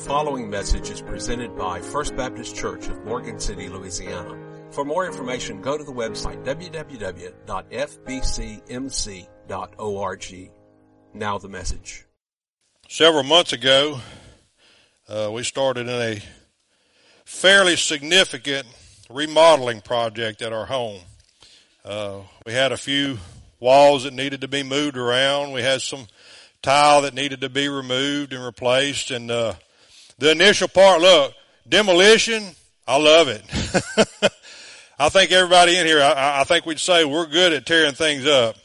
following message is presented by First Baptist Church of Morgan City, Louisiana. For more information, go to the website www.fbcmc.org. Now the message. Several months ago, uh, we started in a fairly significant remodeling project at our home. Uh, we had a few walls that needed to be moved around. We had some tile that needed to be removed and replaced, and uh, the initial part, look, demolition, I love it. I think everybody in here, I, I, think we'd say we're good at tearing things up.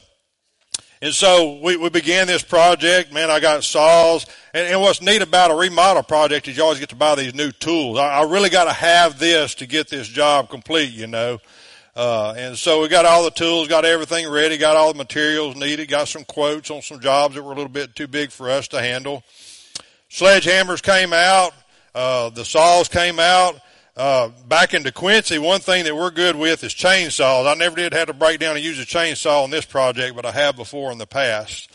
And so we, we began this project. Man, I got saws. And, and what's neat about a remodel project is you always get to buy these new tools. I, I really got to have this to get this job complete, you know. Uh, and so we got all the tools, got everything ready, got all the materials needed, got some quotes on some jobs that were a little bit too big for us to handle. Sledgehammers came out. Uh, the saws came out. Uh, back in DeQuincy, one thing that we're good with is chainsaws. I never did have to break down and use a chainsaw on this project, but I have before in the past.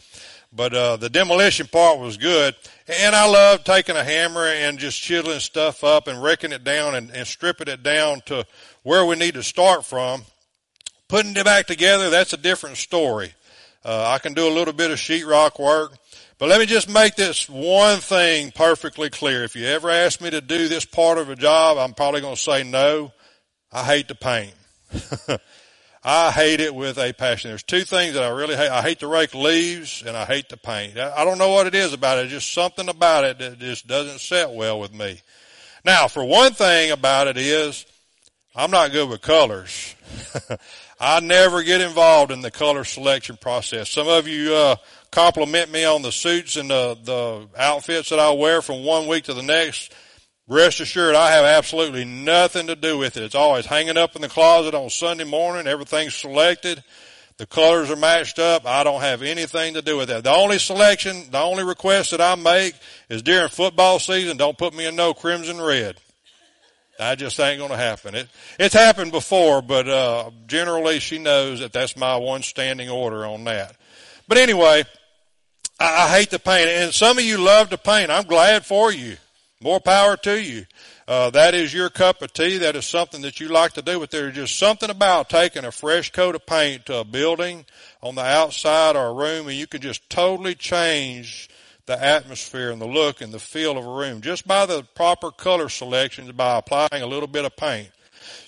But uh, the demolition part was good, and I love taking a hammer and just chiseling stuff up and wrecking it down and, and stripping it down to where we need to start from. Putting it back together, that's a different story. Uh, I can do a little bit of sheetrock work. But let me just make this one thing perfectly clear. If you ever ask me to do this part of a job, I'm probably going to say no. I hate the paint. I hate it with a passion. There's two things that I really hate. I hate to rake leaves and I hate to paint. I don't know what it is about it. just something about it that just doesn't set well with me. Now, for one thing about it is I'm not good with colors. I never get involved in the color selection process. Some of you, uh, compliment me on the suits and the, the outfits that I wear from one week to the next, rest assured I have absolutely nothing to do with it. It's always hanging up in the closet on Sunday morning. Everything's selected. The colors are matched up. I don't have anything to do with that. The only selection, the only request that I make is during football season, don't put me in no crimson red. That just ain't going to happen. It, it's happened before, but uh, generally she knows that that's my one standing order on that. But anyway, I, I hate to paint, and some of you love to paint. I'm glad for you. More power to you. Uh, that is your cup of tea. That is something that you like to do. But there's just something about taking a fresh coat of paint to a building on the outside or a room, and you can just totally change the atmosphere and the look and the feel of a room just by the proper color selections by applying a little bit of paint.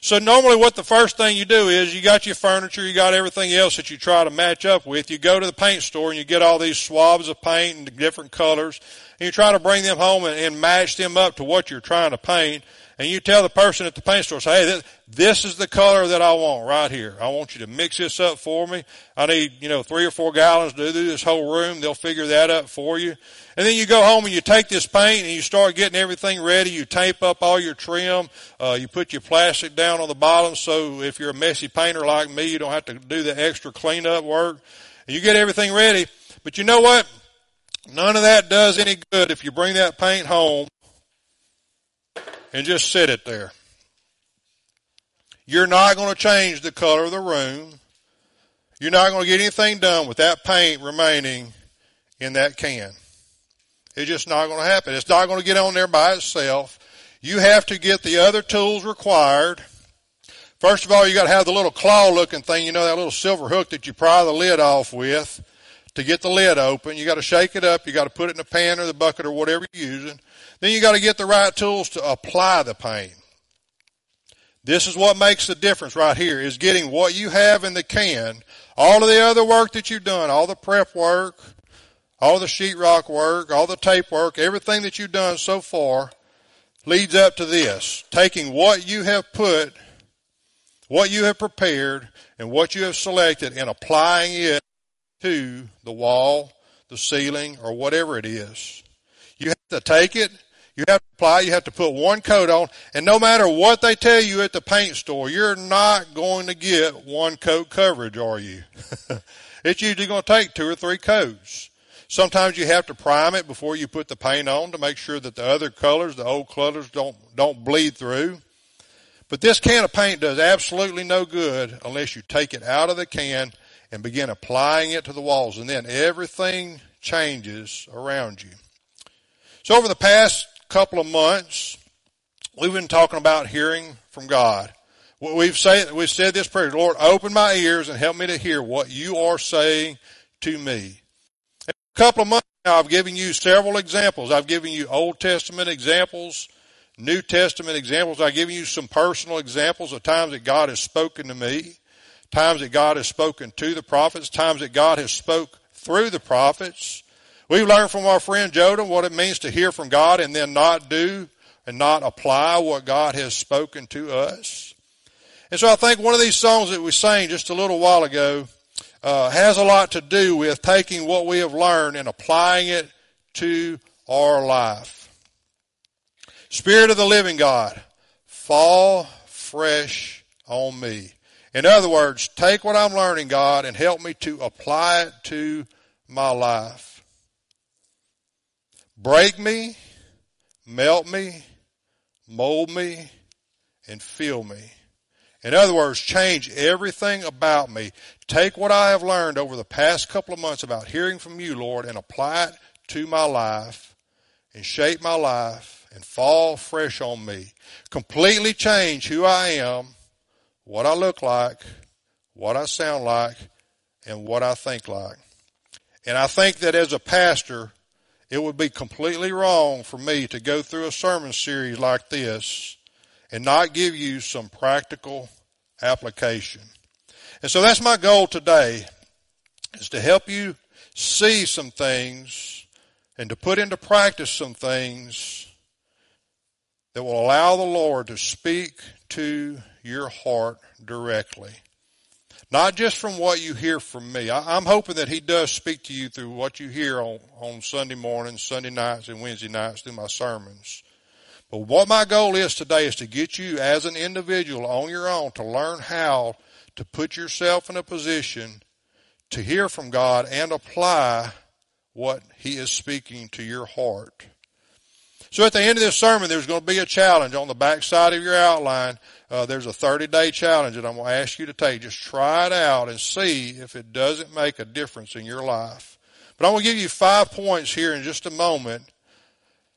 So normally what the first thing you do is you got your furniture, you got everything else that you try to match up with. You go to the paint store and you get all these swabs of paint and different colors and you try to bring them home and, and match them up to what you're trying to paint. And you tell the person at the paint store, say, hey, this, is the color that I want right here. I want you to mix this up for me. I need, you know, three or four gallons to do this whole room. They'll figure that up for you. And then you go home and you take this paint and you start getting everything ready. You tape up all your trim. Uh, you put your plastic down on the bottom so if you're a messy painter like me, you don't have to do the extra cleanup work. And you get everything ready. But you know what? None of that does any good if you bring that paint home and just sit it there. You're not going to change the color of the room. You're not going to get anything done with that paint remaining in that can. It's just not going to happen. It's not going to get on there by itself. You have to get the other tools required. First of all, you got to have the little claw looking thing, you know, that little silver hook that you pry the lid off with to get the lid open. You got to shake it up. You got to put it in a pan or the bucket or whatever you're using. Then you got to get the right tools to apply the paint. This is what makes the difference right here is getting what you have in the can, all of the other work that you've done, all the prep work, all the sheetrock work, all the tape work, everything that you've done so far leads up to this. Taking what you have put, what you have prepared, and what you have selected and applying it to the wall, the ceiling, or whatever it is. You have to take it, you have to apply, you have to put one coat on, and no matter what they tell you at the paint store, you're not going to get one coat coverage, are you? it's usually going to take two or three coats. Sometimes you have to prime it before you put the paint on to make sure that the other colors, the old colors don't, don't bleed through. But this can of paint does absolutely no good unless you take it out of the can and begin applying it to the walls and then everything changes around you. So over the past couple of months, we've been talking about hearing from God. We've said, we've said this prayer, Lord, open my ears and help me to hear what you are saying to me. A couple of months now, I've given you several examples. I've given you Old Testament examples, New Testament examples. I've given you some personal examples of times that God has spoken to me, times that God has spoken to the prophets, times that God has spoke through the prophets. We've learned from our friend Jonah what it means to hear from God and then not do and not apply what God has spoken to us. And so I think one of these songs that we sang just a little while ago uh, has a lot to do with taking what we have learned and applying it to our life. Spirit of the living God, fall fresh on me. In other words, take what I'm learning, God, and help me to apply it to my life. Break me, melt me, mold me, and fill me. In other words, change everything about me. Take what I have learned over the past couple of months about hearing from you, Lord, and apply it to my life and shape my life and fall fresh on me. Completely change who I am, what I look like, what I sound like, and what I think like. And I think that as a pastor, it would be completely wrong for me to go through a sermon series like this and not give you some practical application. And so that's my goal today is to help you see some things and to put into practice some things that will allow the Lord to speak to your heart directly. Not just from what you hear from me. I, am hoping that He does speak to you through what you hear on, on Sunday mornings, Sunday nights, and Wednesday nights through my sermons. But what my goal is today is to get you as an individual on your own to learn how to put yourself in a position to hear from God and apply what He is speaking to your heart. So at the end of this sermon, there's going to be a challenge on the back side of your outline. Uh, there's a 30 day challenge that I'm going to ask you to take. Just try it out and see if it doesn't make a difference in your life. But I'm going to give you five points here in just a moment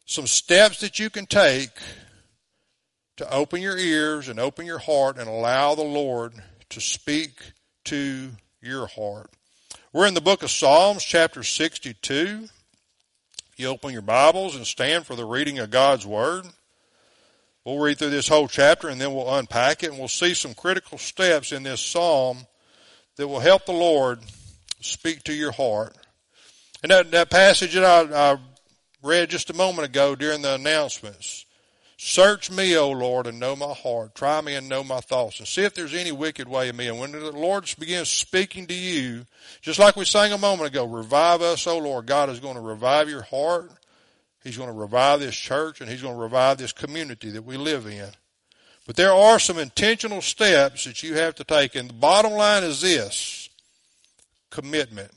some steps that you can take to open your ears and open your heart and allow the Lord to speak to your heart. We're in the book of Psalms, chapter 62. You open your Bibles and stand for the reading of God's Word. We'll read through this whole chapter and then we'll unpack it and we'll see some critical steps in this psalm that will help the Lord speak to your heart. And that, that passage that I, I read just a moment ago during the announcements. Search me, O Lord, and know my heart. Try me and know my thoughts, and see if there's any wicked way in me. And when the Lord begins speaking to you, just like we sang a moment ago, revive us, O Lord. God is going to revive your heart. He's going to revive this church, and He's going to revive this community that we live in. But there are some intentional steps that you have to take, and the bottom line is this commitment.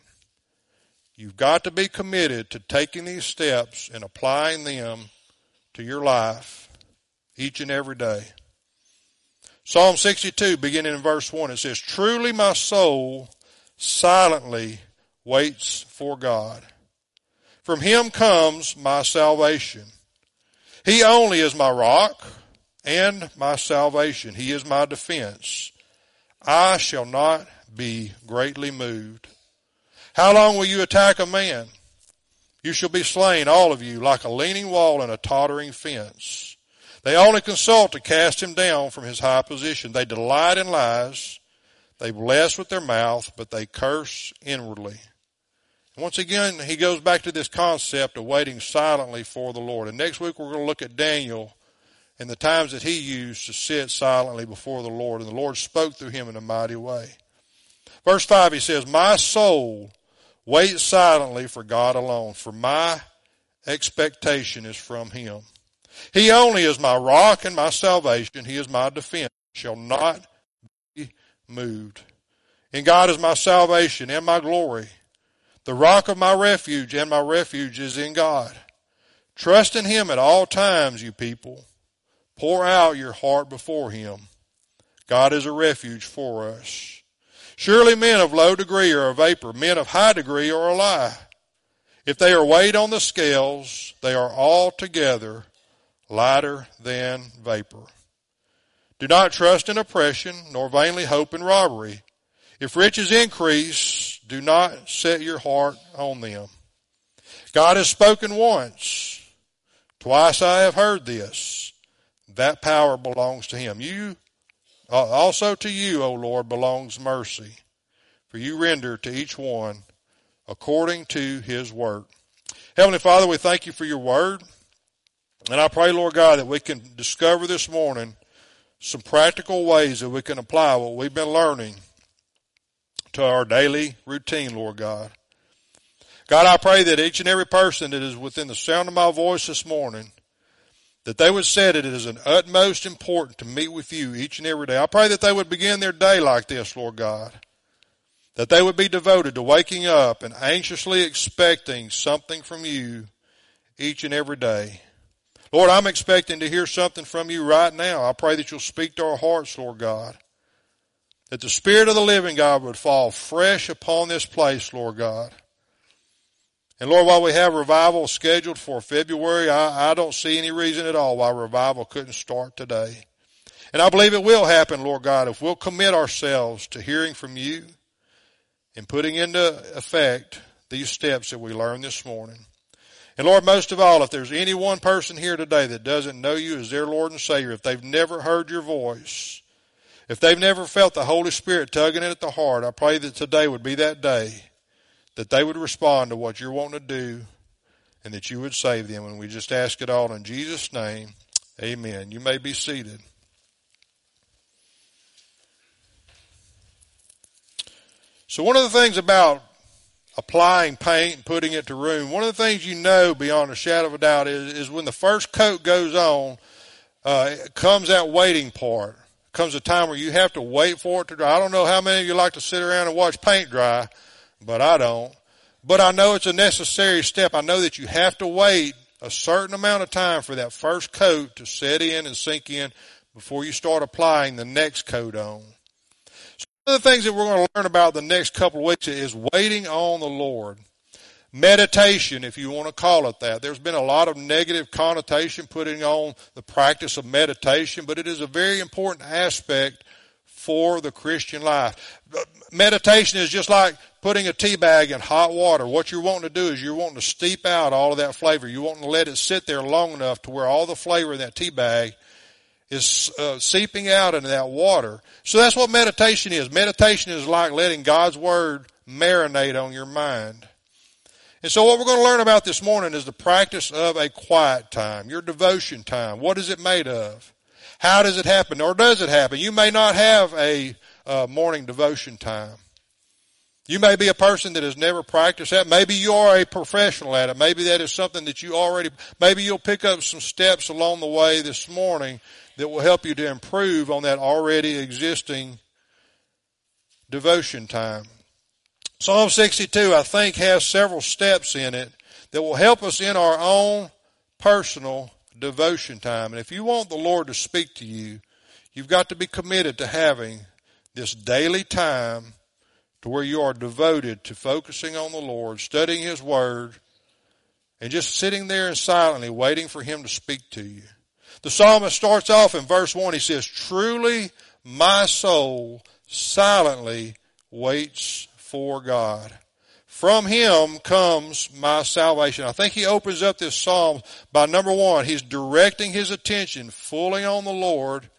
You've got to be committed to taking these steps and applying them to your life each and every day. Psalm 62, beginning in verse 1, it says, Truly my soul silently waits for God. From him comes my salvation. He only is my rock and my salvation. He is my defense. I shall not be greatly moved. How long will you attack a man? You shall be slain, all of you, like a leaning wall and a tottering fence. They only consult to cast him down from his high position. They delight in lies. They bless with their mouth, but they curse inwardly. Once again, he goes back to this concept of waiting silently for the Lord. And next week we're going to look at Daniel and the times that he used to sit silently before the Lord. And the Lord spoke through him in a mighty way. Verse 5, he says, My soul waits silently for God alone, for my expectation is from him. He only is my rock and my salvation. He is my defense. Shall not be moved. And God is my salvation and my glory. The rock of my refuge and my refuge is in God. Trust in him at all times, you people. Pour out your heart before him. God is a refuge for us. Surely men of low degree are a vapor, men of high degree are a lie. If they are weighed on the scales, they are altogether lighter than vapor. Do not trust in oppression, nor vainly hope in robbery. If riches increase, do not set your heart on them. God has spoken once. Twice I have heard this. That power belongs to him. You, uh, also to you, O Lord, belongs mercy. For you render to each one according to his work. Heavenly Father, we thank you for your word. And I pray, Lord God, that we can discover this morning some practical ways that we can apply what we've been learning to our daily routine, Lord God. God, I pray that each and every person that is within the sound of my voice this morning, that they would say it as an utmost important to meet with you each and every day. I pray that they would begin their day like this, Lord God. That they would be devoted to waking up and anxiously expecting something from you each and every day. Lord, I'm expecting to hear something from you right now. I pray that you'll speak to our hearts, Lord God. That the Spirit of the living God would fall fresh upon this place, Lord God. And Lord, while we have revival scheduled for February, I, I don't see any reason at all why revival couldn't start today. And I believe it will happen, Lord God, if we'll commit ourselves to hearing from you and putting into effect these steps that we learned this morning. And Lord, most of all, if there's any one person here today that doesn't know you as their Lord and Savior, if they've never heard your voice, if they've never felt the Holy Spirit tugging at the heart, I pray that today would be that day that they would respond to what you're wanting to do and that you would save them. And we just ask it all in Jesus' name. Amen. You may be seated. So one of the things about applying paint and putting it to room, one of the things you know beyond a shadow of a doubt is, is when the first coat goes on, uh, comes that waiting part. Comes a time where you have to wait for it to dry. I don't know how many of you like to sit around and watch paint dry, but I don't. But I know it's a necessary step. I know that you have to wait a certain amount of time for that first coat to set in and sink in before you start applying the next coat on. Of the things that we're going to learn about the next couple of weeks is waiting on the Lord. Meditation, if you want to call it that. There's been a lot of negative connotation putting on the practice of meditation, but it is a very important aspect for the Christian life. Meditation is just like putting a tea bag in hot water. What you're wanting to do is you're wanting to steep out all of that flavor. You're wanting to let it sit there long enough to where all the flavor in that tea bag is uh, seeping out into that water. So that's what meditation is. Meditation is like letting God's Word marinate on your mind. And so what we're going to learn about this morning is the practice of a quiet time, your devotion time. What is it made of? How does it happen? Or does it happen? You may not have a uh, morning devotion time. You may be a person that has never practiced that. Maybe you are a professional at it. Maybe that is something that you already, maybe you'll pick up some steps along the way this morning that will help you to improve on that already existing devotion time. Psalm 62, I think, has several steps in it that will help us in our own personal devotion time. And if you want the Lord to speak to you, you've got to be committed to having this daily time to where you are devoted to focusing on the Lord, studying His Word, and just sitting there and silently waiting for Him to speak to you. The psalmist starts off in verse 1. He says, Truly my soul silently waits for God. From him comes my salvation. I think he opens up this psalm by number one. He's directing his attention fully on the Lord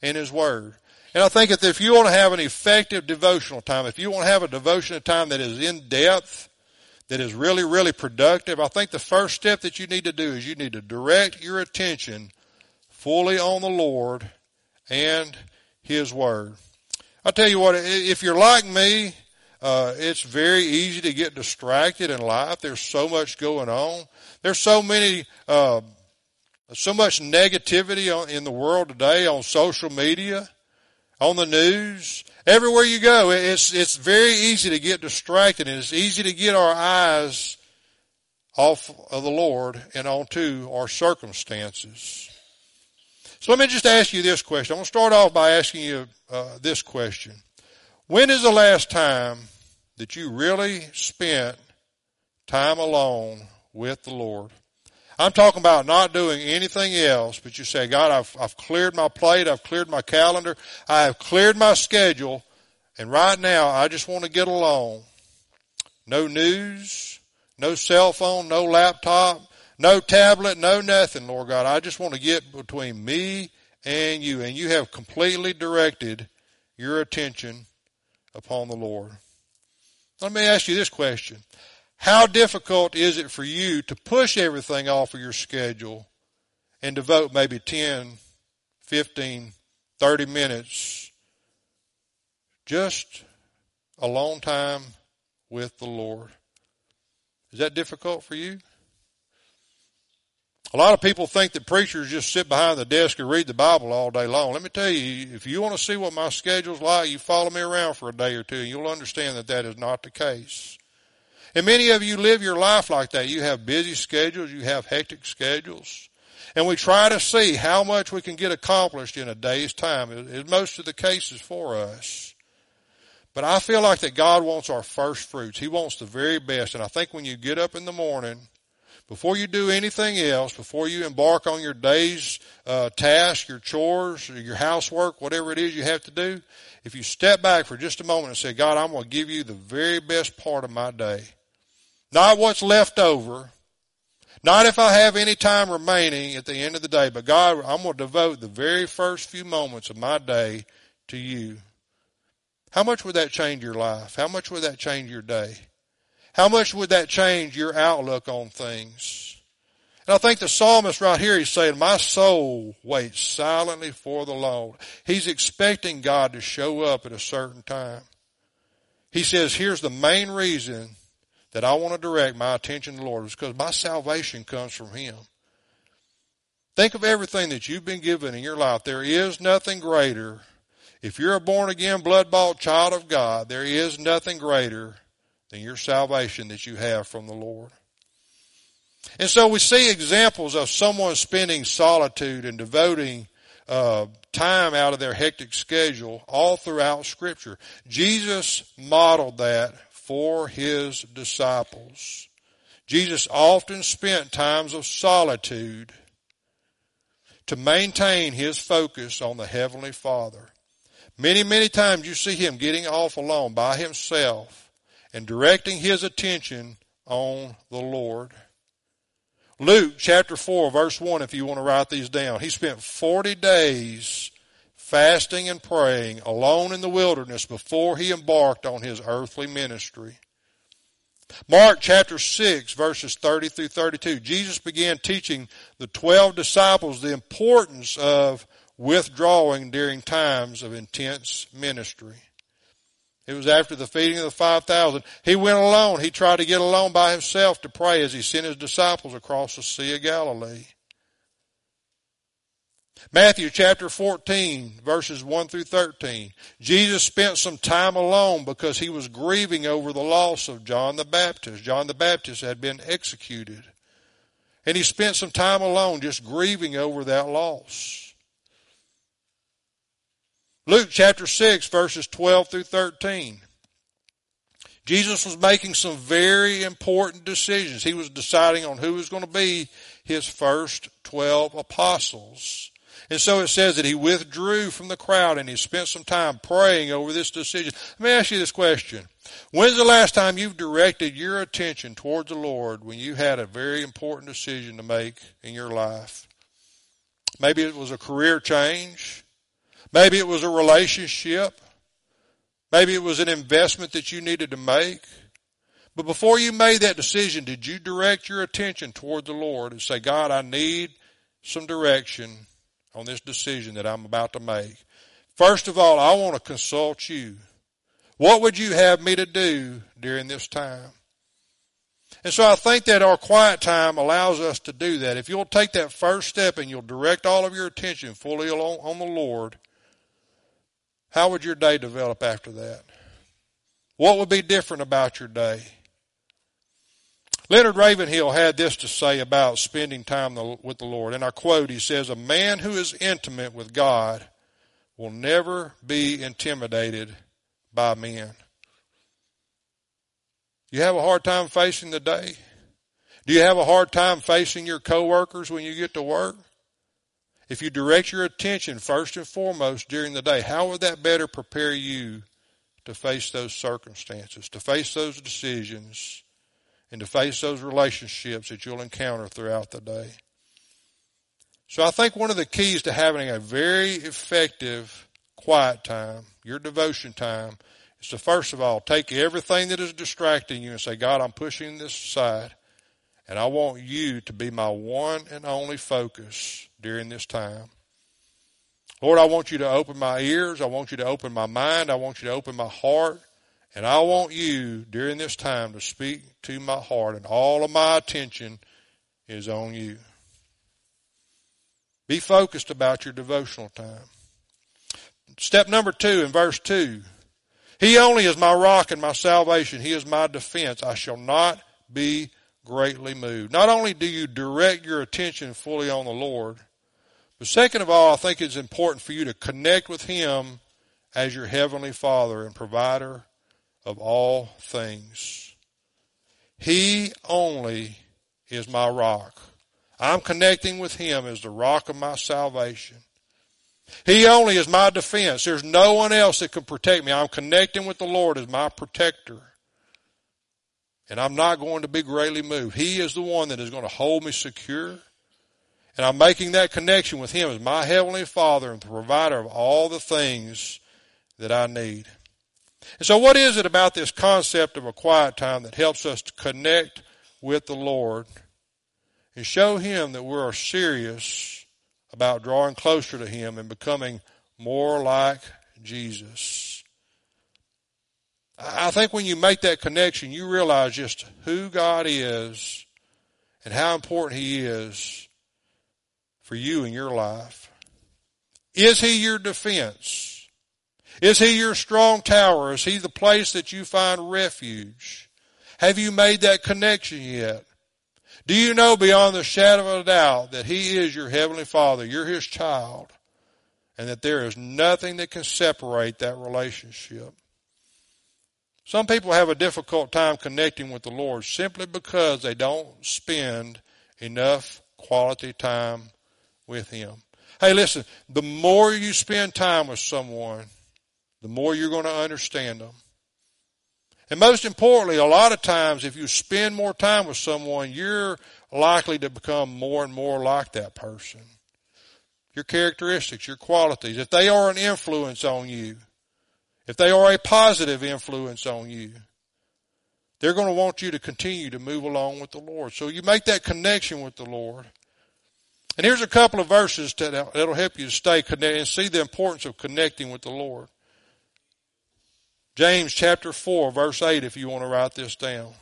and his word. And I think that if you want to have an effective devotional time, if you want to have a devotional time that is in depth, that is really, really productive, I think the first step that you need to do is you need to direct your attention fully on the Lord and His Word. I tell you what, if you're like me, uh, it's very easy to get distracted in life. There's so much going on. There's so many, uh, so much negativity in the world today on social media, on the news, everywhere you go. It's it's very easy to get distracted, and it's easy to get our eyes off of the Lord and onto our circumstances. So let me just ask you this question. I'm going to start off by asking you uh, this question. When is the last time that you really spent time alone with the Lord? I'm talking about not doing anything else, but you say, God, I've, I've cleared my plate, I've cleared my calendar, I have cleared my schedule, and right now I just want to get along. No news, no cell phone, no laptop, no tablet, no nothing, Lord God. I just want to get between me and you, and you have completely directed your attention upon the Lord. Let me ask you this question. How difficult is it for you to push everything off of your schedule and devote maybe 10, 15, 30 minutes just a long time with the Lord? Is that difficult for you? A lot of people think that preachers just sit behind the desk and read the Bible all day long. Let me tell you, if you want to see what my schedule's like, you follow me around for a day or two and you'll understand that that is not the case. And many of you live your life like that. You have busy schedules, you have hectic schedules. And we try to see how much we can get accomplished in a day's time. It's most of the cases for us. But I feel like that God wants our first fruits. He wants the very best. And I think when you get up in the morning, before you do anything else, before you embark on your day's uh, task, your chores, your housework, whatever it is you have to do, if you step back for just a moment and say, God, I'm going to give you the very best part of my day. Not what's left over. Not if I have any time remaining at the end of the day, but God, I'm going to devote the very first few moments of my day to you. How much would that change your life? How much would that change your day? How much would that change your outlook on things? And I think the psalmist right here is saying, my soul waits silently for the Lord. He's expecting God to show up at a certain time. He says, here's the main reason that I want to direct my attention to the Lord is because my salvation comes from Him. Think of everything that you've been given in your life. There is nothing greater. If you're a born again, blood bought child of God, there is nothing greater than your salvation that you have from the Lord. And so we see examples of someone spending solitude and devoting uh, time out of their hectic schedule all throughout Scripture. Jesus modeled that for his disciples. Jesus often spent times of solitude to maintain his focus on the Heavenly Father. Many, many times you see him getting off alone by himself and directing his attention on the Lord. Luke chapter 4 verse 1 if you want to write these down. He spent 40 days fasting and praying alone in the wilderness before he embarked on his earthly ministry. Mark chapter 6 verses 30 through 32. Jesus began teaching the 12 disciples the importance of withdrawing during times of intense ministry. It was after the feeding of the 5,000. He went alone. He tried to get alone by himself to pray as he sent his disciples across the Sea of Galilee. Matthew chapter 14 verses 1 through 13. Jesus spent some time alone because he was grieving over the loss of John the Baptist. John the Baptist had been executed. And he spent some time alone just grieving over that loss. Luke chapter 6 verses 12 through 13. Jesus was making some very important decisions. He was deciding on who was going to be his first 12 apostles. And so it says that he withdrew from the crowd and he spent some time praying over this decision. Let me ask you this question. When's the last time you've directed your attention towards the Lord when you had a very important decision to make in your life? Maybe it was a career change. Maybe it was a relationship. Maybe it was an investment that you needed to make. But before you made that decision, did you direct your attention toward the Lord and say, God, I need some direction on this decision that I'm about to make. First of all, I want to consult you. What would you have me to do during this time? And so I think that our quiet time allows us to do that. If you'll take that first step and you'll direct all of your attention fully on the Lord, how would your day develop after that? What would be different about your day? Leonard Ravenhill had this to say about spending time with the Lord. And I quote, he says, A man who is intimate with God will never be intimidated by men. You have a hard time facing the day? Do you have a hard time facing your coworkers when you get to work? If you direct your attention first and foremost during the day, how would that better prepare you to face those circumstances, to face those decisions, and to face those relationships that you'll encounter throughout the day? So I think one of the keys to having a very effective quiet time, your devotion time, is to first of all take everything that is distracting you and say, God, I'm pushing this aside. And I want you to be my one and only focus during this time. Lord, I want you to open my ears. I want you to open my mind. I want you to open my heart. And I want you during this time to speak to my heart. And all of my attention is on you. Be focused about your devotional time. Step number two in verse two. He only is my rock and my salvation. He is my defense. I shall not be greatly moved. Not only do you direct your attention fully on the Lord, but second of all, I think it's important for you to connect with Him as your Heavenly Father and provider of all things. He only is my rock. I'm connecting with Him as the rock of my salvation. He only is my defense. There's no one else that can protect me. I'm connecting with the Lord as my protector. And I'm not going to be greatly moved. He is the one that is going to hold me secure. And I'm making that connection with Him as my Heavenly Father and the provider of all the things that I need. And so what is it about this concept of a quiet time that helps us to connect with the Lord and show Him that we're serious about drawing closer to Him and becoming more like Jesus? I think when you make that connection, you realize just who God is and how important He is for you in your life. Is He your defense? Is He your strong tower? Is He the place that you find refuge? Have you made that connection yet? Do you know beyond the shadow of a doubt that He is your Heavenly Father? You're His child. And that there is nothing that can separate that relationship. Some people have a difficult time connecting with the Lord simply because they don't spend enough quality time with Him. Hey, listen, the more you spend time with someone, the more you're going to understand them. And most importantly, a lot of times if you spend more time with someone, you're likely to become more and more like that person. Your characteristics, your qualities, if they are an influence on you, if they are a positive influence on you, they're going to want you to continue to move along with the Lord. So you make that connection with the Lord. And here's a couple of verses that, that'll help you to stay connected and see the importance of connecting with the Lord. James chapter 4 verse 8 if you want to write this down.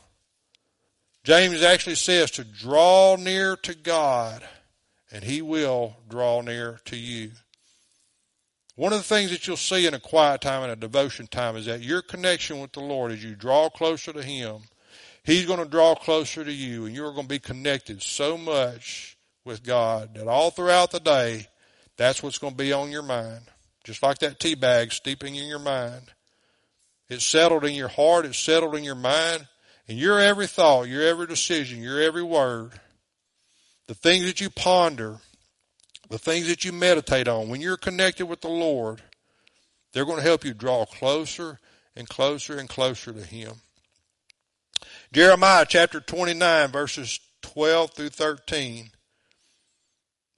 James actually says to draw near to God and he will draw near to you. One of the things that you'll see in a quiet time and a devotion time is that your connection with the Lord as you draw closer to Him, He's going to draw closer to you and you're going to be connected so much with God that all throughout the day, that's what's going to be on your mind. Just like that tea bag steeping in your mind. It's settled in your heart, it's settled in your mind, and your every thought, your every decision, your every word, the things that you ponder, the things that you meditate on, when you're connected with the Lord, they're going to help you draw closer and closer and closer to Him. Jeremiah chapter 29 verses 12 through 13.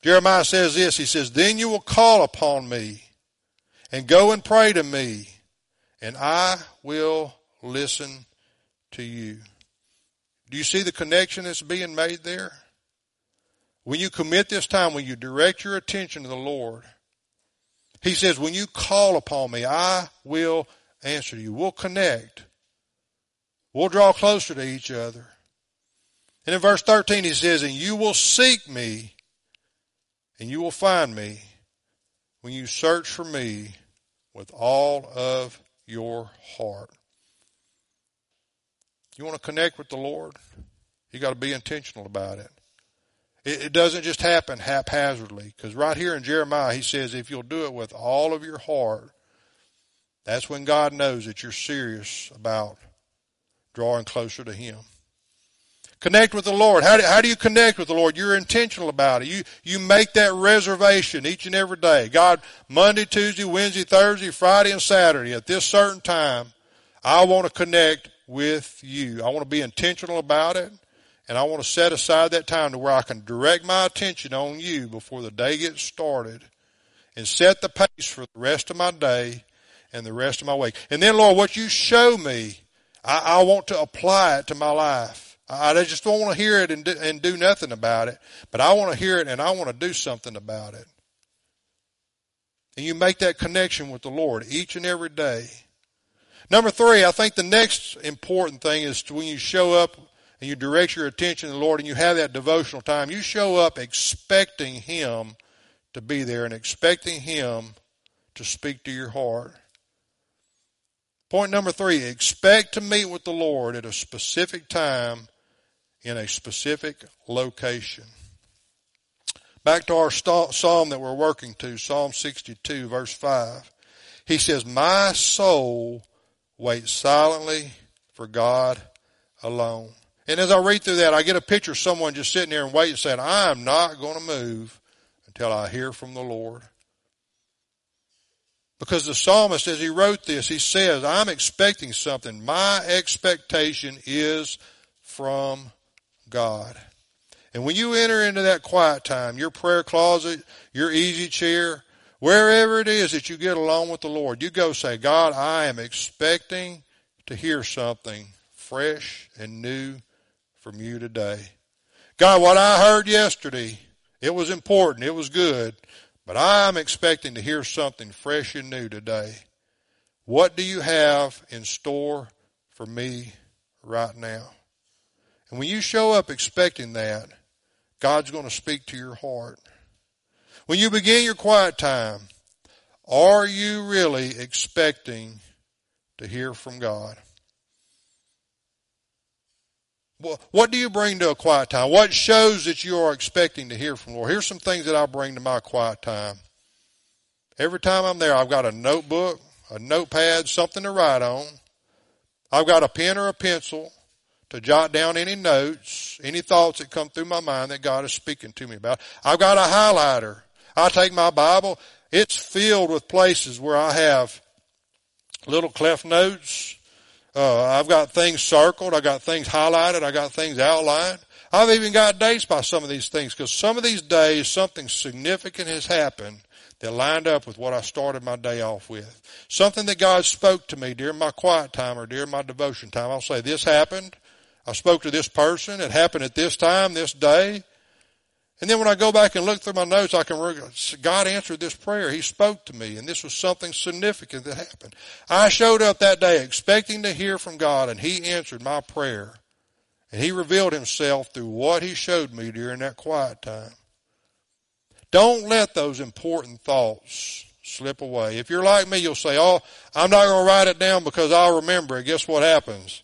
Jeremiah says this, he says, Then you will call upon me and go and pray to me and I will listen to you. Do you see the connection that's being made there? When you commit this time, when you direct your attention to the Lord, He says, when you call upon me, I will answer you. We'll connect. We'll draw closer to each other. And in verse 13 he says, and you will seek me and you will find me when you search for me with all of your heart. You want to connect with the Lord? You got to be intentional about it. It, it doesn't just happen haphazardly. Because right here in Jeremiah, he says, if you'll do it with all of your heart, that's when God knows that you're serious about drawing closer to Him. Connect with the Lord. How do, how do you connect with the Lord? You're intentional about it. You, you make that reservation each and every day. God, Monday, Tuesday, Wednesday, Thursday, Friday, and Saturday at this certain time, I want to connect with you. I want to be intentional about it. And I want to set aside that time to where I can direct my attention on you before the day gets started and set the pace for the rest of my day and the rest of my week. And then, Lord, what you show me, I, I want to apply it to my life. I, just don't want to hear it and do, and do nothing about it, but I want to hear it and I want to do something about it. And you make that connection with the Lord each and every day. Number three, I think the next important thing is when you show up and you direct your attention to the Lord and you have that devotional time, you show up expecting Him to be there and expecting Him to speak to your heart. Point number three, expect to meet with the Lord at a specific time in a specific location. Back to our psalm that we're working to, Psalm 62, verse 5. He says, My soul waits silently for God alone. And as I read through that, I get a picture of someone just sitting there and waiting, saying, I am not going to move until I hear from the Lord. Because the psalmist, as he wrote this, he says, I'm expecting something. My expectation is from God. And when you enter into that quiet time, your prayer closet, your easy chair, wherever it is that you get along with the Lord, you go say, God, I am expecting to hear something fresh and new from you today. God, what I heard yesterday, it was important, it was good, but I'm expecting to hear something fresh and new today. What do you have in store for me right now? And when you show up expecting that, God's going to speak to your heart. When you begin your quiet time, are you really expecting to hear from God? What do you bring to a quiet time? What shows that you are expecting to hear from Lord? Here's some things that I bring to my quiet time. Every time I'm there, I've got a notebook, a notepad, something to write on. I've got a pen or a pencil to jot down any notes, any thoughts that come through my mind that God is speaking to me about. I've got a highlighter. I take my Bible. It's filled with places where I have little cleft notes, uh, I've got things circled. I've got things highlighted. I've got things outlined. I've even got dates by some of these things because some of these days something significant has happened that lined up with what I started my day off with. Something that God spoke to me during my quiet time or during my devotion time. I'll say, this happened. I spoke to this person. It happened at this time, this day. And then when I go back and look through my notes, I can, God answered this prayer. He spoke to me and this was something significant that happened. I showed up that day expecting to hear from God and He answered my prayer. And He revealed Himself through what He showed me during that quiet time. Don't let those important thoughts slip away. If you're like me, you'll say, oh, I'm not going to write it down because I'll remember it. Guess what happens?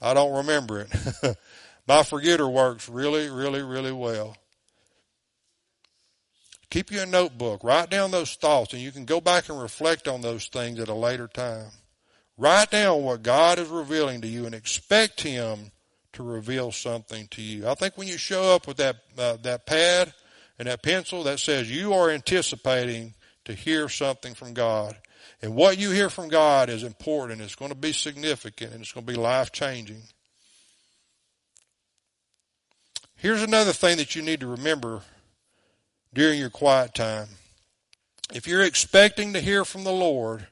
I don't remember it. my forgetter works really, really, really well. Keep you a notebook. Write down those thoughts and you can go back and reflect on those things at a later time. Write down what God is revealing to you and expect Him to reveal something to you. I think when you show up with that, uh, that pad and that pencil that says you are anticipating to hear something from God. And what you hear from God is important. It's going to be significant and it's going to be life changing. Here's another thing that you need to remember during your quiet time. If you're expecting to hear from the Lord,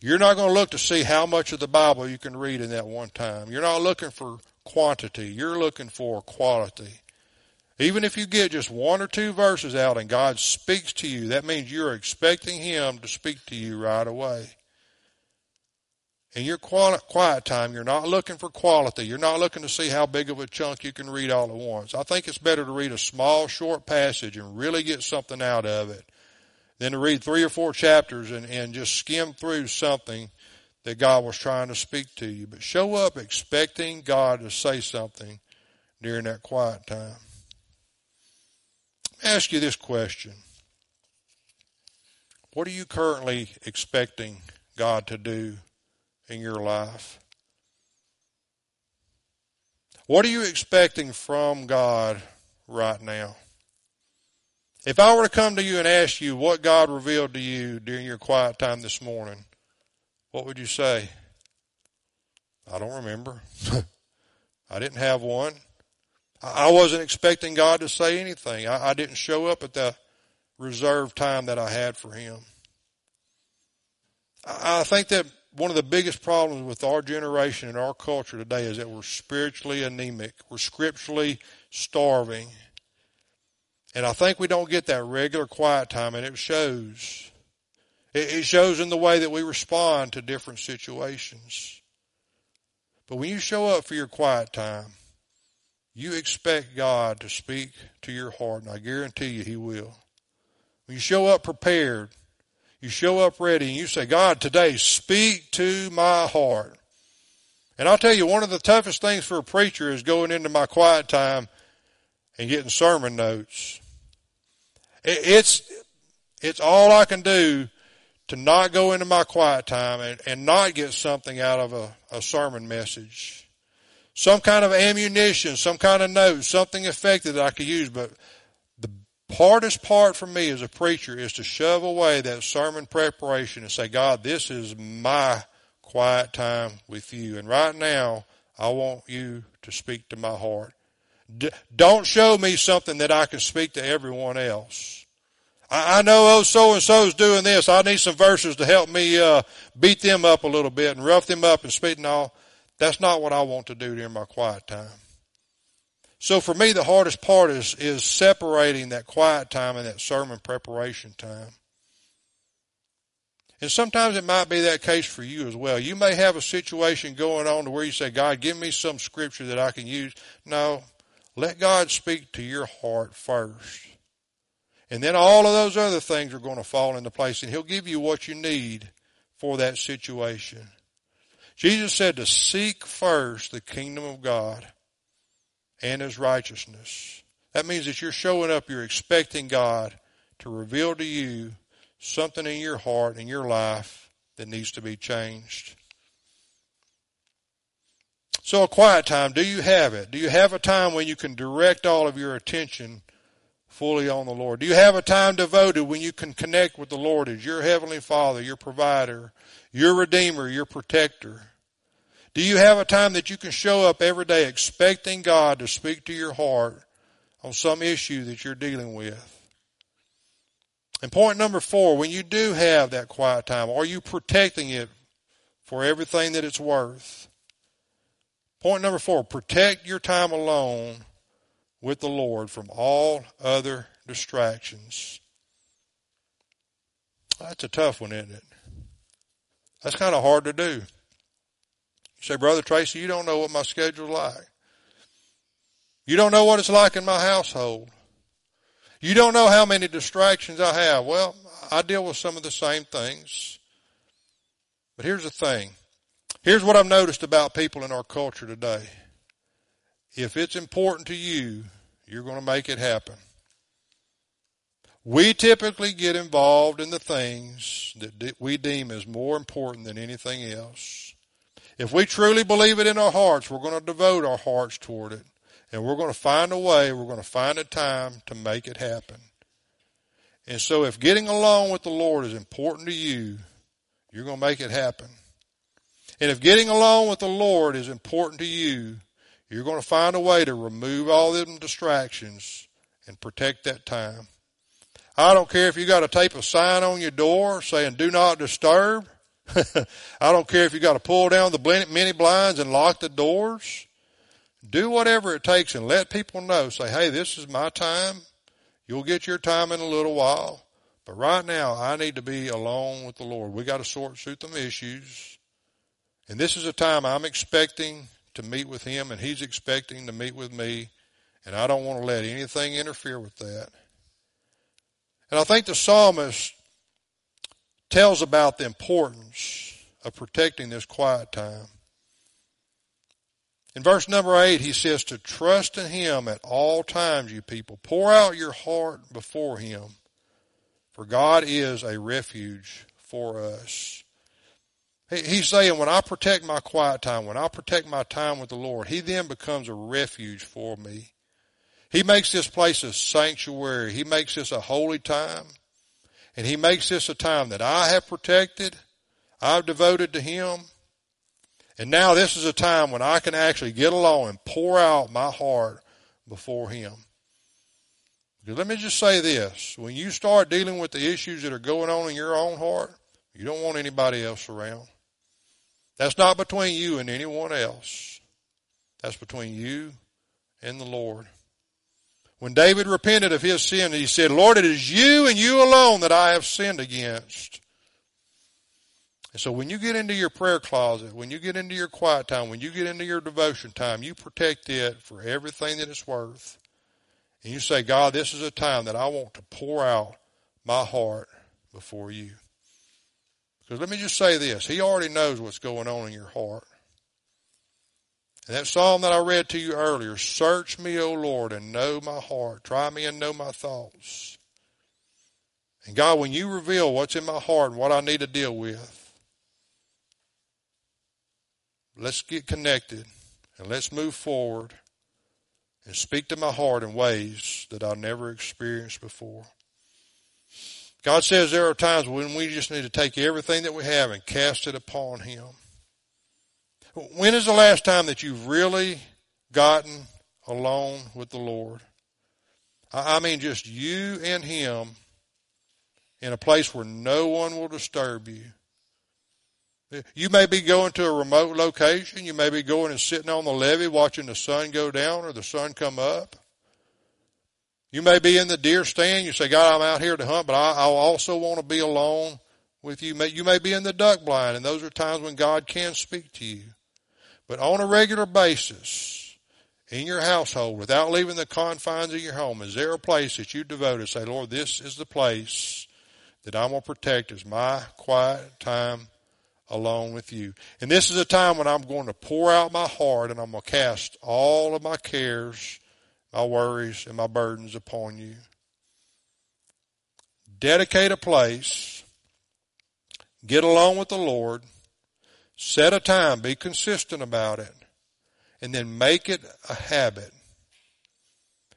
you're not going to look to see how much of the Bible you can read in that one time. You're not looking for quantity. You're looking for quality. Even if you get just one or two verses out and God speaks to you, that means you're expecting Him to speak to you right away. In your quiet time, you're not looking for quality. You're not looking to see how big of a chunk you can read all at once. I think it's better to read a small, short passage and really get something out of it than to read three or four chapters and, and just skim through something that God was trying to speak to you. But show up expecting God to say something during that quiet time. ask you this question. What are you currently expecting God to do in your life? What are you expecting from God right now? If I were to come to you and ask you what God revealed to you during your quiet time this morning, what would you say? I don't remember. I didn't have one. I wasn't expecting God to say anything. I, I didn't show up at the reserved time that I had for Him. I, I think that one of the biggest problems with our generation and our culture today is that we're spiritually anemic. We're scripturally starving. And I think we don't get that regular quiet time, and it shows. It shows in the way that we respond to different situations. But when you show up for your quiet time, you expect God to speak to your heart, and I guarantee you He will. When you show up prepared, you show up ready, and you say, God, today speak to my heart. And I'll tell you, one of the toughest things for a preacher is going into my quiet time and getting sermon notes. It's, it's all I can do to not go into my quiet time and, and not get something out of a, a sermon message. Some kind of ammunition, some kind of note, something effective that I could use. But hardest part for me as a preacher is to shove away that sermon preparation and say, God, this is my quiet time with you. And right now, I want you to speak to my heart. D- don't show me something that I can speak to everyone else. I, I know oh so and so's doing this. I need some verses to help me uh, beat them up a little bit and rough them up and speak and all. That's not what I want to do during my quiet time. So for me, the hardest part is is separating that quiet time and that sermon preparation time. And sometimes it might be that case for you as well. You may have a situation going on to where you say, God, give me some scripture that I can use. No, let God speak to your heart first. And then all of those other things are going to fall into place and He'll give you what you need for that situation. Jesus said to seek first the kingdom of God and His righteousness. That means that you're showing up, you're expecting God to reveal to you something in your heart and your life that needs to be changed. So a quiet time, do you have it? Do you have a time when you can direct all of your attention fully on the Lord? Do you have a time devoted when you can connect with the Lord as your Heavenly Father, your provider, your Redeemer, your protector? Do you have a time that you can show up every day expecting God to speak to your heart on some issue that you're dealing with? And point number four, when you do have that quiet time, are you protecting it for everything that it's worth? Point number four, protect your time alone with the Lord from all other distractions. That's a tough one, isn't it? That's kind of hard to do. You say, Brother Tracey, you don't know what my schedule's like. You don't know what it's like in my household. You don't know how many distractions I have. Well, I deal with some of the same things. But here's the thing. Here's what I've noticed about people in our culture today. If it's important to you, you're going to make it happen. We typically get involved in the things that we deem as more important than anything else. If we truly believe it in our hearts, we're going to devote our hearts toward it. And we're going to find a way, we're going to find a time to make it happen. And so if getting along with the Lord is important to you, you're going to make it happen. And if getting along with the Lord is important to you, you're going to find a way to remove all them distractions and protect that time. I don't care if you got to tape a sign on your door saying do not disturb. I don't care if you got to pull down the many blinds and lock the doors. Do whatever it takes and let people know. Say, hey, this is my time. You'll get your time in a little while. But right now, I need to be alone with the Lord. We got to sort through some issues. And this is a time I'm expecting to meet with him and he's expecting to meet with me. And I don't want to let anything interfere with that. And I think the psalmist tells about the importance of protecting this quiet time. In verse number eight, he says to trust in him at all times, you people. Pour out your heart before him, for God is a refuge for us. He's saying, when I protect my quiet time, when I protect my time with the Lord, He then becomes a refuge for me. He makes this place a sanctuary. He makes this a holy time. And He makes this a time that I have protected, I've devoted to Him. And now this is a time when I can actually get along and pour out my heart before Him. Let me just say this. When you start dealing with the issues that are going on in your own heart, you don't want anybody else around. That's not between you and anyone else. That's between you and the Lord. When David repented of his sin, he said, Lord, it is you and you alone that I have sinned against. And so when you get into your prayer closet, when you get into your quiet time, when you get into your devotion time, you protect it for everything that it's worth. And you say, God, this is a time that I want to pour out my heart before you. Because let me just say this. He already knows what's going on in your heart. And that psalm that I read to you earlier, search me, O Lord, and know my heart. Try me and know my thoughts. And God, when you reveal what's in my heart and what I need to deal with, let's get connected and let's move forward and speak to my heart in ways that I've never experienced before. God says there are times when we just need to take everything that we have and cast it upon Him. When is the last time that you've really gotten alone with the Lord? I mean, just you and Him in a place where no one will disturb you. You may be going to a remote location. You may be going and sitting on the levee watching the sun go down or the sun come up. You may be in the deer stand. You say, God, I'm out here to hunt, but I, I also want to be alone with you. You may be in the duck blind, and those are times when God can speak to you. But on a regular basis, in your household, without leaving the confines of your home, is there a place that you devote to say, Lord, this is the place that I'm going to protect as my quiet time alone with you. And this is a time when I'm going to pour out my heart and I'm going to cast all of my cares my worries and my burdens upon you. Dedicate a place. Get along with the Lord. Set a time. Be consistent about it. And then make it a habit.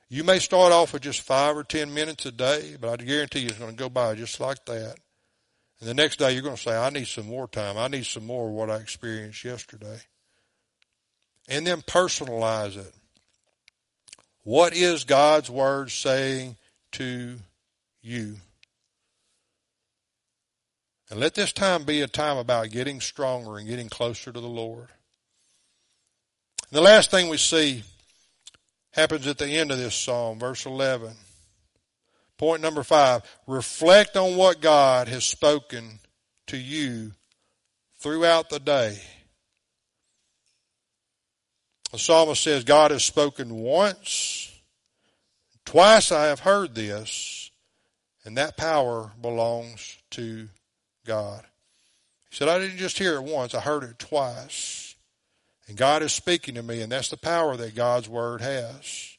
You may start off with just five or ten minutes a day, but I guarantee you it's going to go by just like that. And the next day you're going to say, I need some more time. I need some more of what I experienced yesterday. And then personalize it. What is God's Word saying to you? And let this time be a time about getting stronger and getting closer to the Lord. And the last thing we see happens at the end of this psalm, verse 11. Point number five, reflect on what God has spoken to you throughout the day. The psalmist says, God has spoken once, twice I have heard this, and that power belongs to God. He said, I didn't just hear it once, I heard it twice. And God is speaking to me, and that's the power that God's Word has.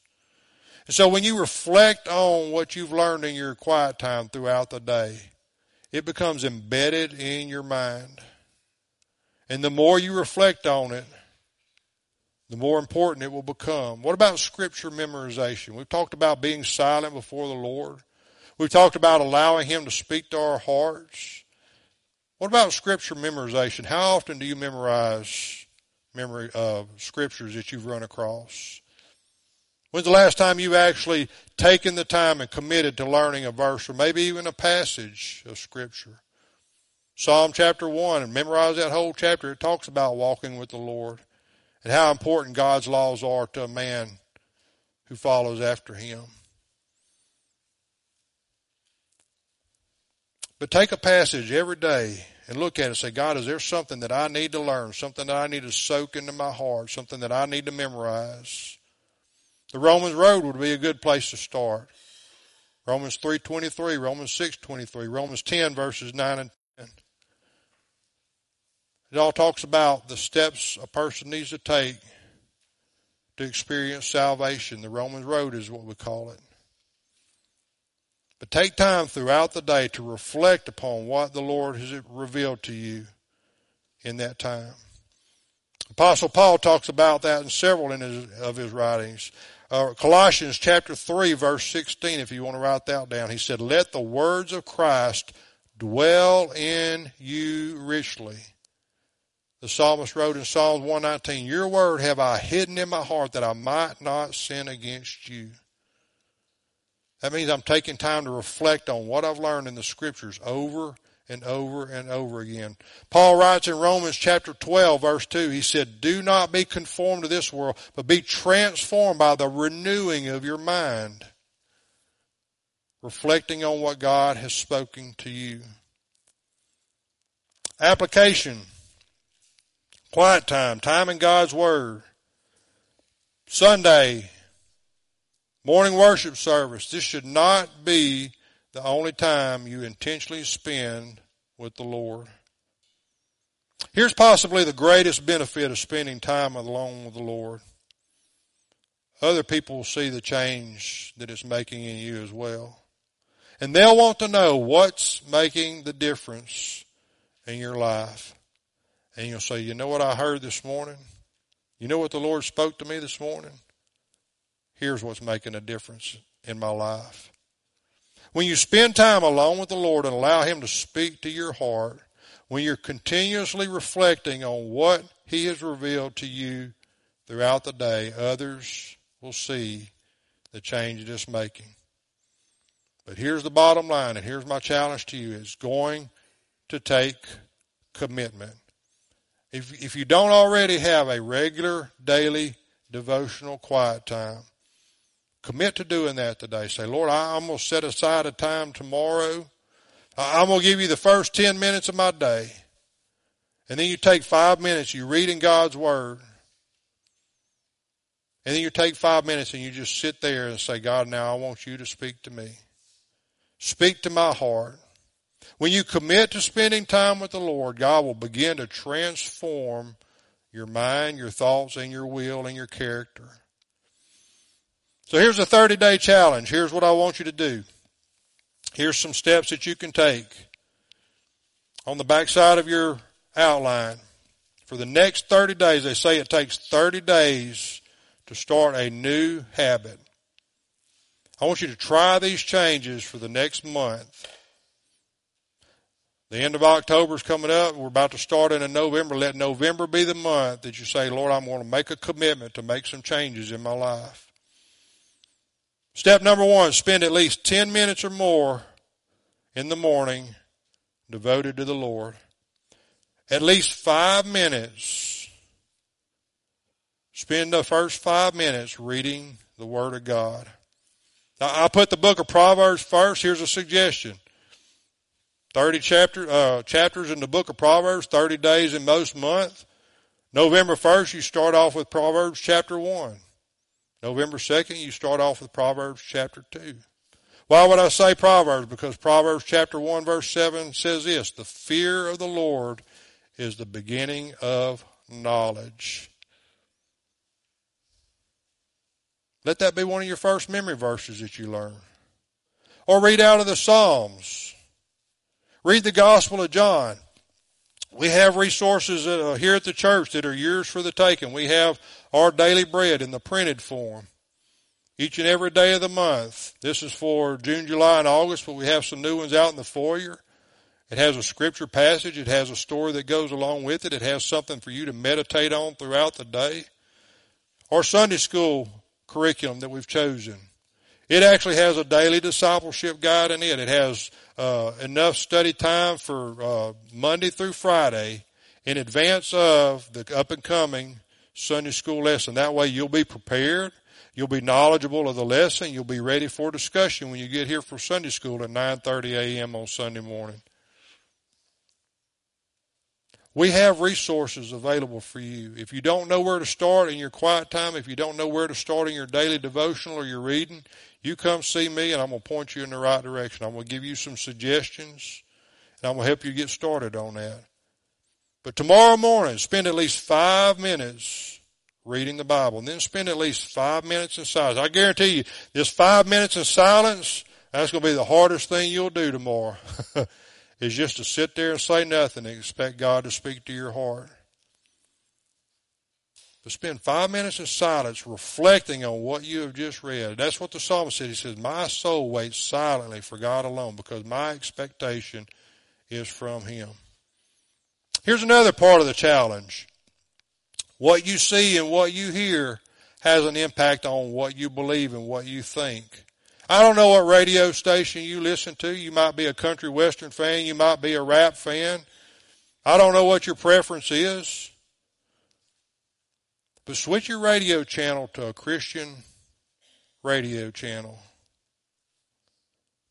And so when you reflect on what you've learned in your quiet time throughout the day, it becomes embedded in your mind. And the more you reflect on it, the more important it will become. What about scripture memorization? We've talked about being silent before the Lord. We've talked about allowing Him to speak to our hearts. What about scripture memorization? How often do you memorize memory of scriptures that you've run across? When's the last time you've actually taken the time and committed to learning a verse or maybe even a passage of scripture? Psalm chapter 1 and memorize that whole chapter. It talks about walking with the Lord and how important God's laws are to a man who follows after him. But take a passage every day and look at it and say, God, is there something that I need to learn, something that I need to soak into my heart, something that I need to memorize? The Romans road would be a good place to start. Romans 3.23, Romans 6.23, Romans 10 verses 9 and 10. it all talks about the steps a person needs to take to experience salvation. The Romans Road is what we call it. But take time throughout the day to reflect upon what the Lord has revealed to you in that time. Apostle Paul talks about that in several in his, of his writings. Uh, Colossians chapter 3 verse 16, if you want to write that down, he said, let the words of Christ dwell in you richly. The psalmist wrote in Psalms 119, Your word have I hidden in my heart that I might not sin against you. That means I'm taking time to reflect on what I've learned in the scriptures over and over and over again. Paul writes in Romans chapter 12 verse 2, he said, Do not be conformed to this world, but be transformed by the renewing of your mind. Reflecting on what God has spoken to you. Application. Quiet time. Time in God's Word. Sunday. Morning worship service. This should not be the only time you intentionally spend with the Lord. Here's possibly the greatest benefit of spending time alone with the Lord. Other people will see the change that it's making in you as well. And they'll want to know what's making the difference in your life. And you'll say, you know what I heard this morning? You know what the Lord spoke to me this morning? Here's what's making a difference in my life. When you spend time alone with the Lord and allow Him to speak to your heart, when you're continuously reflecting on what He has revealed to you throughout the day, others will see the change it is making. But here's the bottom line, and here's my challenge to you. It's going to take commitment. If, if you don't already have a regular daily devotional quiet time, Commit to doing that today. Say, Lord, I'm going to set aside a time tomorrow. I'm going to give you the first 10 minutes of my day. And then you take five minutes, you read in God's Word. And then you take five minutes and you just sit there and say, God, now I want you to speak to me. Speak to my heart. When you commit to spending time with the Lord, God will begin to transform your mind, your thoughts, and your will and your character. So here's a 30 day challenge. Here's what I want you to do. Here's some steps that you can take. On the back side of your outline, for the next 30 days, they say it takes 30 days to start a new habit. I want you to try these changes for the next month. The end of October is coming up. We're about to start in November. Let November be the month that you say, Lord, I'm going to make a commitment to make some changes in my life. Step number one, spend at least 10 minutes or more in the morning devoted to the Lord. At least five minutes. Spend the first five minutes reading the Word of God. Now, I'll put the book of Proverbs first. Here's a suggestion. 30 chapter, uh, chapters in the book of Proverbs, 30 days in most months. November 1st, you start off with Proverbs chapter 1. November 2nd, you start off with Proverbs chapter 2. Why would I say Proverbs? Because Proverbs chapter 1 verse 7 says this, the fear of the Lord is the beginning of knowledge. Let that be one of your first memory verses that you learn. Or read out of the Psalms. Read the Gospel of John. We have resources here at the church that are yours for the taking. We have our daily bread in the printed form each and every day of the month. This is for June, July, and August, but we have some new ones out in the foyer. It has a scripture passage. It has a story that goes along with it. It has something for you to meditate on throughout the day. Our Sunday school curriculum that we've chosen. It actually has a daily discipleship guide in it. It has uh, enough study time for uh, Monday through Friday in advance of the up and coming Sunday school lesson. That way you'll be prepared. You'll be knowledgeable of the lesson. You'll be ready for discussion when you get here for Sunday school at 9:30 a.m. on Sunday morning. We have resources available for you. If you don't know where to start in your quiet time, if you don't know where to start in your daily devotional or your reading, you come see me and I'm going to point you in the right direction. I'm going to give you some suggestions and I'm going to help you get started on that. But tomorrow morning, spend at least five minutes reading the Bible and then spend at least five minutes in silence. I guarantee you, this five minutes in silence, that's going to be the hardest thing you'll do tomorrow. is just to sit there and say nothing and expect God to speak to your heart. But spend five minutes in silence reflecting on what you have just read. That's what the psalmist said. He says, My soul waits silently for God alone because my expectation is from Him. Here's another part of the challenge. What you see and what you hear has an impact on what you believe and what you think. I don't know what radio station you listen to. You might be a country western fan. You might be a rap fan. I don't know what your preference is. But switch your radio channel to a Christian radio channel.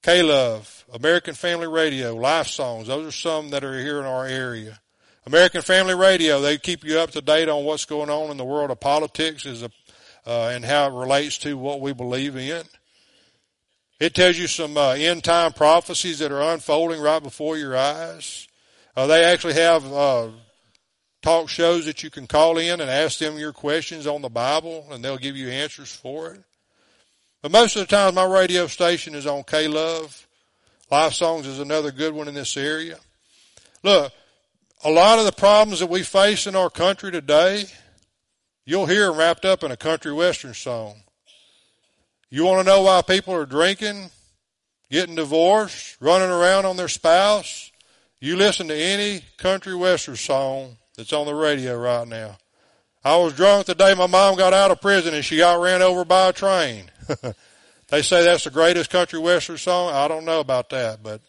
K-Love, American Family Radio, Life Songs. Those are some that are here in our area. American Family Radio, they keep you up to date on what's going on in the world of politics as a, uh, and how it relates to what we believe in. It tells you some uh, end time prophecies that are unfolding right before your eyes. Uh, they actually have uh, talk shows that you can call in and ask them your questions on the Bible, and they'll give you answers for it. But most of the time, my radio station is on K Love. Life Songs is another good one in this area. Look, a lot of the problems that we face in our country today, you'll hear wrapped up in a country western song. You want to know why people are drinking, getting divorced, running around on their spouse? You listen to any country western song that's on the radio right now. I was drunk the day my mom got out of prison and she got ran over by a train. they say that's the greatest country western song. I don't know about that, but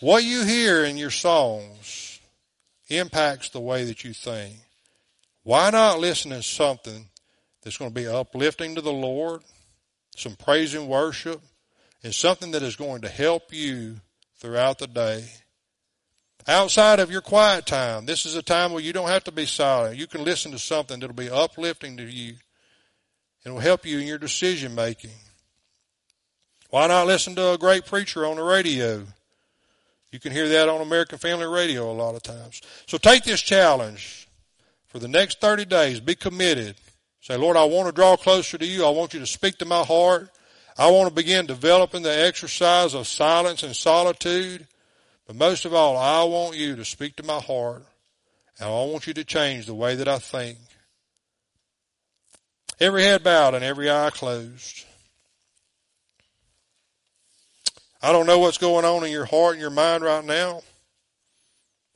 what you hear in your songs impacts the way that you think. Why not listen to something that's going to be uplifting to the Lord, some praise and worship, and something that is going to help you throughout the day? Outside of your quiet time, this is a time where you don't have to be silent. You can listen to something that'll be uplifting to you and will help you in your decision making. Why not listen to a great preacher on the radio? You can hear that on American Family Radio a lot of times. So take this challenge for the next 30 days. Be committed. Say, Lord, I want to draw closer to you. I want you to speak to my heart. I want to begin developing the exercise of silence and solitude. But most of all, I want you to speak to my heart and I want you to change the way that I think. Every head bowed and every eye closed. I don't know what's going on in your heart and your mind right now.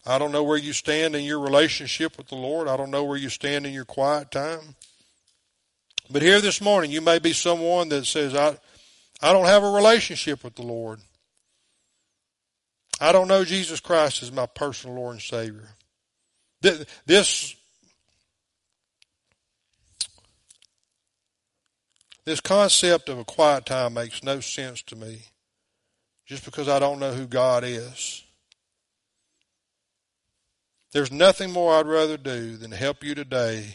I don't know where you stand in your relationship with the Lord. I don't know where you stand in your quiet time. But here this morning, you may be someone that says, I, I don't have a relationship with the Lord. I don't know Jesus Christ as my personal Lord and Savior. This, this concept of a quiet time makes no sense to me just because I don't know who God is. There's nothing more I'd rather do than help you today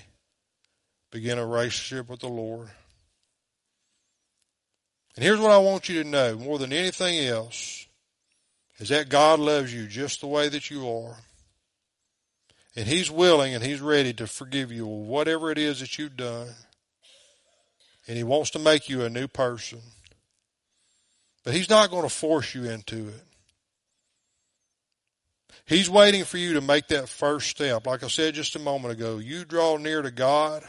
begin a relationship with the Lord. And here's what I want you to know more than anything else is that God loves you just the way that you are. And He's willing and He's ready to forgive you whatever it is that you've done. And He wants to make you a new person. But He's not going to force you into it. He's waiting for you to make that first step. Like I said just a moment ago, you draw near to God,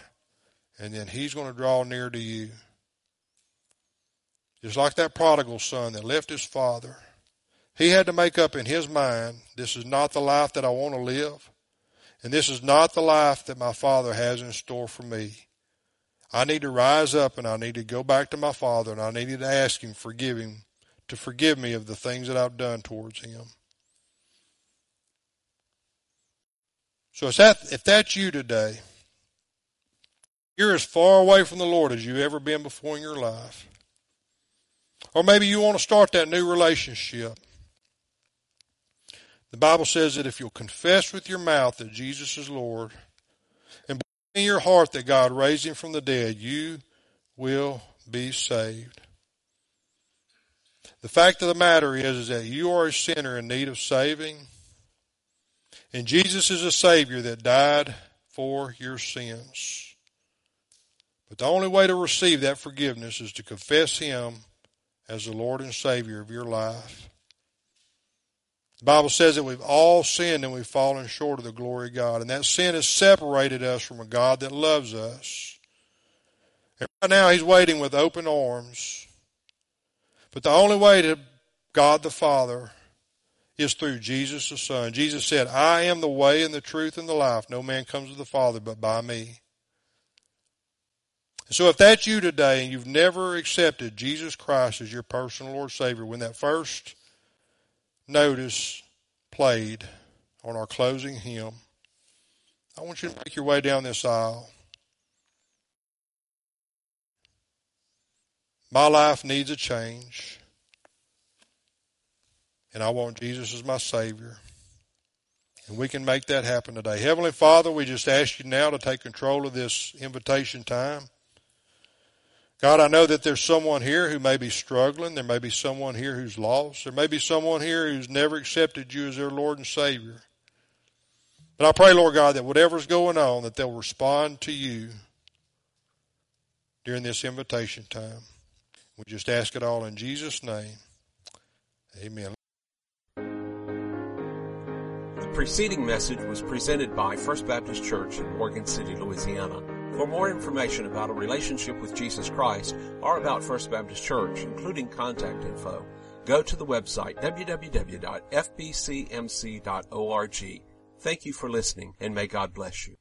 and then He's going to draw near to you. Just like that prodigal son that left his father he had to make up in his mind, this is not the life that I want to live. And this is not the life that my father has in store for me. I need to rise up and I need to go back to my father and I need to ask him forgive him to forgive me of the things that I've done towards him. So that if that's you today, you're as far away from the Lord as you've ever been before in your life. Or maybe you want to start that new relationship. The Bible says that if you'll confess with your mouth that Jesus is Lord and believe in your heart that God raised him from the dead, you will be saved. The fact of the matter is, is that you are a sinner in need of saving, and Jesus is a Savior that died for your sins. But the only way to receive that forgiveness is to confess Him as the Lord and Savior of your life. The Bible says that we've all sinned and we've fallen short of the glory of God. And that sin has separated us from a God that loves us. And right now he's waiting with open arms. But the only way to God the Father is through Jesus the Son. Jesus said, I am the way and the truth and the life. No man comes to the Father but by me. And so if that's you today and you've never accepted Jesus Christ as your personal Lord Savior, when that first notice played on our closing hymn, I want you to make your way down this aisle. My life needs a change. And I want Jesus as my Savior. And we can make that happen today. Heavenly Father, we just ask you now to take control of this invitation time. God, I know that there's someone here who may be struggling. There may be someone here who's lost. There may be someone here who's never accepted you as their Lord and Savior. But I pray, Lord God, that whatever's going on, that they'll respond to you during this invitation time. We just ask it all in Jesus' name. Amen. The preceding message was presented by First Baptist Church in Morgan City, Louisiana. For more information about a relationship with Jesus Christ or about First Baptist Church, including contact info, go to the website www.fbcmc.org. Thank you for listening and may God bless you.